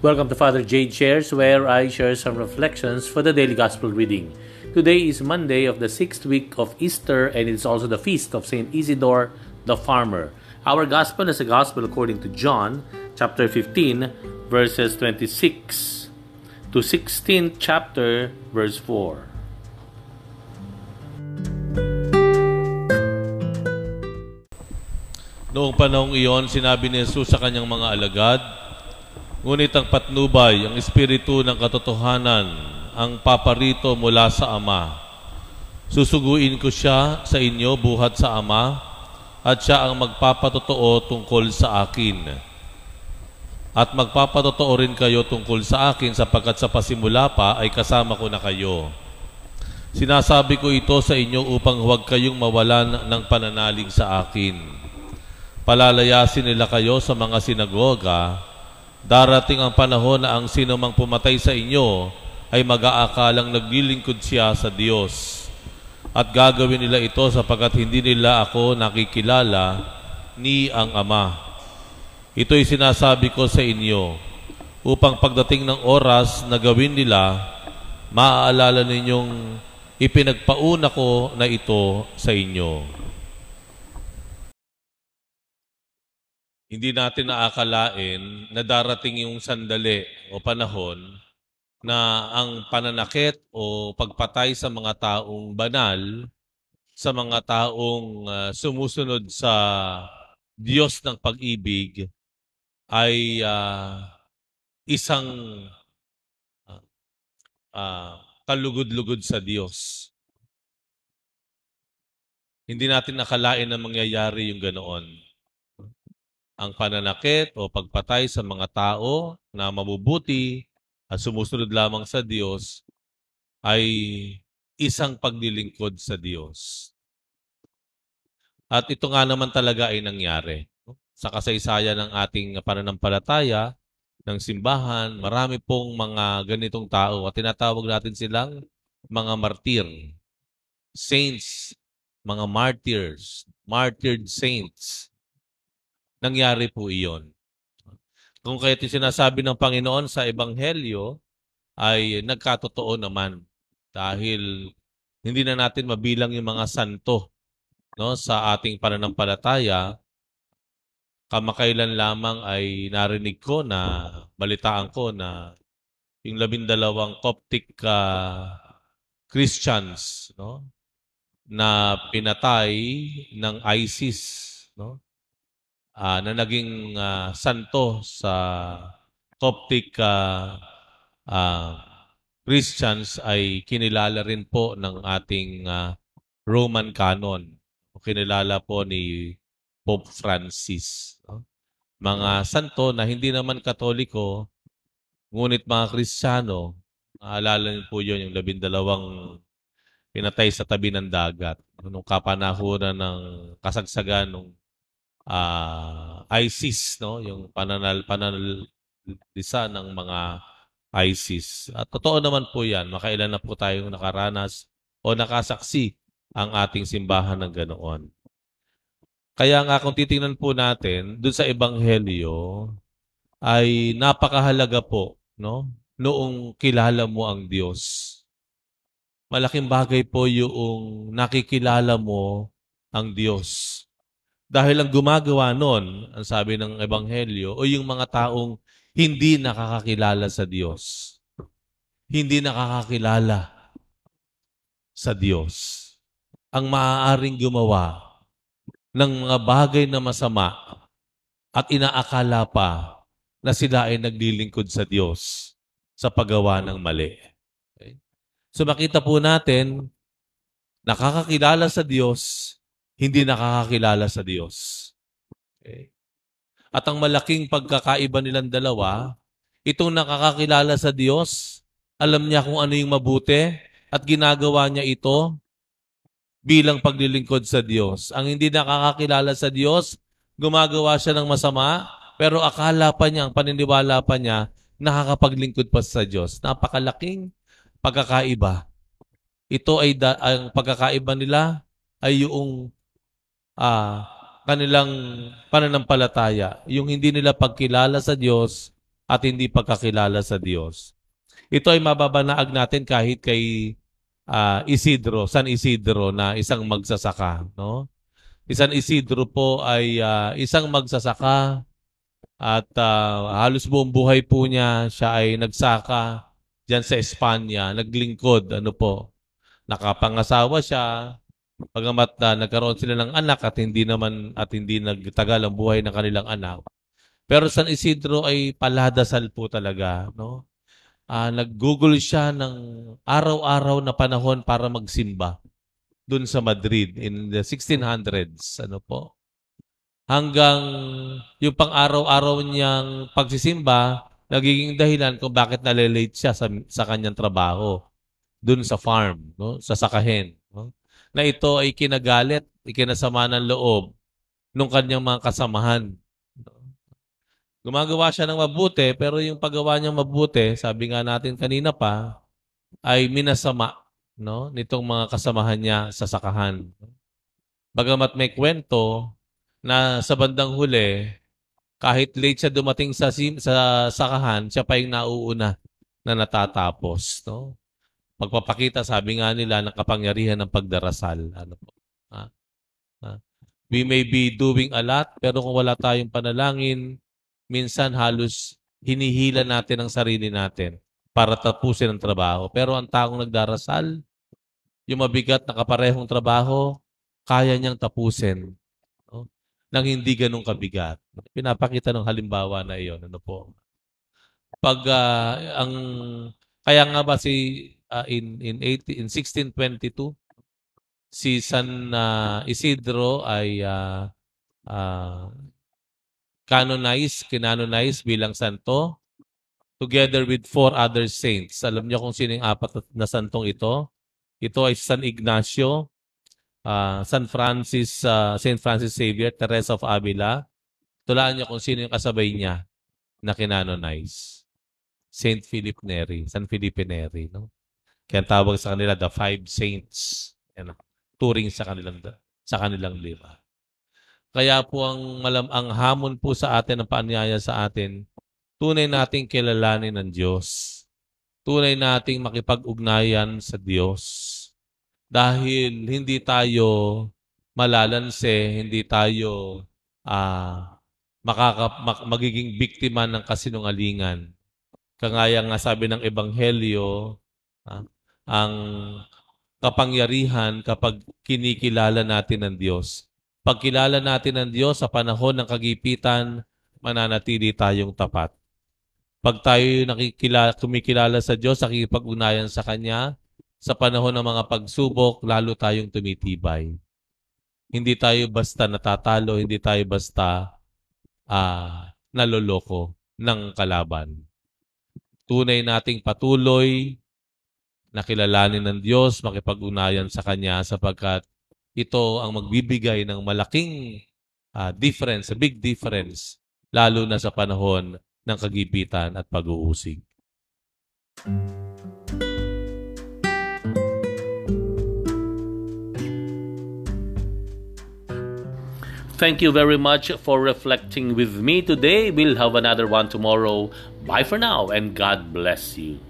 Welcome to Father Jade Shares, where I share some reflections for the daily gospel reading. Today is Monday of the sixth week of Easter, and it's also the feast of Saint Isidore the Farmer. Our gospel is a gospel according to John, chapter 15, verses 26 to 16th chapter, verse 4. Noong panahong iyon, sinabi ni Jesus sa kanyang mga alagad, Ngunit ang patnubay, ang espiritu ng katotohanan, ang paparito mula sa Ama. Susuguin ko siya sa inyo buhat sa Ama, at siya ang magpapatotoo tungkol sa akin. At magpapatotoo rin kayo tungkol sa akin sapagkat sa pasimula pa ay kasama ko na kayo. Sinasabi ko ito sa inyo upang huwag kayong mawalan ng pananalig sa akin palalayasin nila kayo sa mga sinagoga, darating ang panahon na ang sino mang pumatay sa inyo ay mag-aakalang naglilingkod siya sa Diyos. At gagawin nila ito sapagkat hindi nila ako nakikilala ni ang Ama. Ito'y sinasabi ko sa inyo upang pagdating ng oras na gawin nila, maaalala ninyong ipinagpauna ko na ito sa inyo. Hindi natin naakalain na darating yung sandali o panahon na ang pananakit o pagpatay sa mga taong banal, sa mga taong uh, sumusunod sa Diyos ng pag-ibig ay uh, isang uh, uh, kalugod-lugod sa Diyos. Hindi natin nakalain na mangyayari yung ganoon ang pananakit o pagpatay sa mga tao na mabubuti at sumusunod lamang sa Diyos ay isang paglilingkod sa Diyos. At ito nga naman talaga ay nangyari. Sa kasaysayan ng ating pananampalataya, ng simbahan, marami pong mga ganitong tao at tinatawag natin silang mga martir. Saints, mga martyrs, martyred saints nangyari po iyon. Kung kaya't sinasabi ng Panginoon sa Ebanghelyo ay nagkatotoo naman dahil hindi na natin mabilang yung mga santo no, sa ating pananampalataya. Kamakailan lamang ay narinig ko na balitaan ko na yung labindalawang Coptic uh, Christians no, na pinatay ng ISIS no, uh, na naging uh, santo sa Coptic uh, uh, Christians ay kinilala rin po ng ating uh, Roman canon. Kinilala po ni Pope Francis. No? Mga santo na hindi naman katoliko, ngunit mga Kristiyano, maalala niyo po yun, yung labindalawang pinatay sa tabi ng dagat. Nung kapanahonan ng kasagsagan ng uh, ISIS, no? yung pananal, pananalisa ng mga ISIS. At totoo naman po yan, makailan na po tayong nakaranas o nakasaksi ang ating simbahan ng ganoon. Kaya nga kung titingnan po natin dun sa ebanghelyo ay napakahalaga po no noong kilala mo ang Diyos. Malaking bagay po yung nakikilala mo ang Diyos. Dahil ang gumagawa nun, ang sabi ng Ebanghelyo, o yung mga taong hindi nakakakilala sa Diyos. Hindi nakakakilala sa Diyos. Ang maaaring gumawa ng mga bagay na masama at inaakala pa na sila ay naglilingkod sa Diyos sa paggawa ng mali. Okay? So makita po natin, nakakakilala sa Diyos, hindi nakakakilala sa Diyos. Okay? At ang malaking pagkakaiba nilang dalawa, itong nakakakilala sa Diyos, alam niya kung ano yung mabuti at ginagawa niya ito bilang paglilingkod sa Diyos. Ang hindi nakakakilala sa Diyos, gumagawa siya ng masama, pero akala pa niya, ang paniniwala pa niya, nakakapaglingkod pa sa Diyos. Napakalaking pagkakaiba. Ito ay da- ang pagkakaiba nila ay yung uh, kanilang pananampalataya. Yung hindi nila pagkilala sa Diyos at hindi pagkakilala sa Diyos. Ito ay mababanaag natin kahit kay uh, Isidro, San Isidro na isang magsasaka, no? Isang Isidro po ay uh, isang magsasaka at uh, halos buong buhay po niya siya ay nagsaka diyan sa Espanya, naglingkod, ano po. Nakapangasawa siya, pagamat na nagkaroon sila ng anak at hindi naman at hindi nagtagal ang buhay ng kanilang anak. Pero San Isidro ay paladasal po talaga, no? Uh, nag-google siya ng araw-araw na panahon para magsimba doon sa Madrid in the 1600s, ano po. Hanggang yung pang-araw-araw niyang pagsisimba, nagiging dahilan kung bakit nalilate siya sa, sa kanyang trabaho doon sa farm, no? sa sakahen. No? Na ito ay kinagalit, ikinasama ng loob ng kanyang mga kasamahan. Gumagawa siya ng mabuti, pero yung paggawa niyang mabuti, sabi nga natin kanina pa, ay minasama no, nitong mga kasamahan niya sa sakahan. Bagamat may kwento na sa bandang huli, kahit late siya dumating sa sa sakahan, siya pa yung nauuna na natatapos, no? Pagpapakita, sabi nga nila, ng kapangyarihan ng pagdarasal. Ano po? Ha? Ha? We may be doing a lot, pero kung wala tayong panalangin, minsan halos hinihila natin ang sarili natin para tapusin ang trabaho. Pero ang taong nagdarasal, yung mabigat na kaparehong trabaho, kaya niyang tapusin nang hindi ganun kabigat. Pinapakita ng halimbawa na iyon. Ano po? Pag uh, ang kaya nga ba si uh, in in 80, in 1622 si San uh, Isidro ay uh, uh, canonized, kinanonized bilang santo together with four other saints. Alam niyo kung sino yung apat na santong ito? Ito ay San Ignacio, uh, San Francis, uh, St. Francis Xavier, Teresa of Avila. Tulaan niyo kung sino yung kasabay niya na kinanonize. St. Philip Neri, San Felipe Neri. No? Kaya tawag sa kanila the five saints. Yan, turing sa kanilang, sa kanilang lima. Kaya po ang, malam, ang hamon po sa atin, ang paanyaya sa atin, tunay nating kilalanin ng Diyos. Tunay nating makipag-ugnayan sa Diyos dahil hindi tayo malalanse, hindi tayo uh, makaka, mag, magiging biktima ng kasinungalingan. Kagaya nga sabi ng Ebanghelyo, uh, ang kapangyarihan kapag kinikilala natin ng Diyos. Pagkilala natin ng Diyos sa panahon ng kagipitan, mananatili tayong tapat. Pag tayo nakikilala, kumikilala sa Diyos, nakikipag-unayan sa Kanya, sa panahon ng mga pagsubok, lalo tayong tumitibay. Hindi tayo basta natatalo, hindi tayo basta uh, naloloko ng kalaban. Tunay nating patuloy na kilalanin ng Diyos, makipag-unayan sa Kanya sapagkat ito ang magbibigay ng malaking uh, difference, a big difference, lalo na sa panahon ng kagipitan at pag-uusig. Thank you very much for reflecting with me today. We'll have another one tomorrow. Bye for now and God bless you.